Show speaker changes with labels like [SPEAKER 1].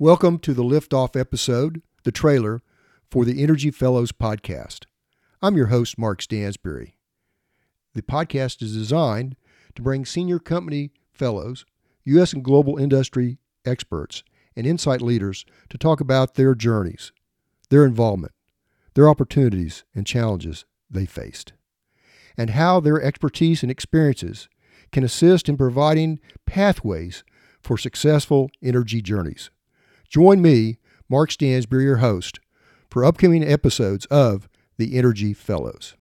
[SPEAKER 1] Welcome to the liftoff episode, the trailer for the Energy Fellows podcast. I'm your host, Mark Stansberry. The podcast is designed to bring senior company fellows, U.S. and global industry experts, and insight leaders to talk about their journeys, their involvement, their opportunities and challenges they faced, and how their expertise and experiences can assist in providing pathways for successful energy journeys. Join me, Mark Stansberry, your host, for upcoming episodes of the Energy Fellows.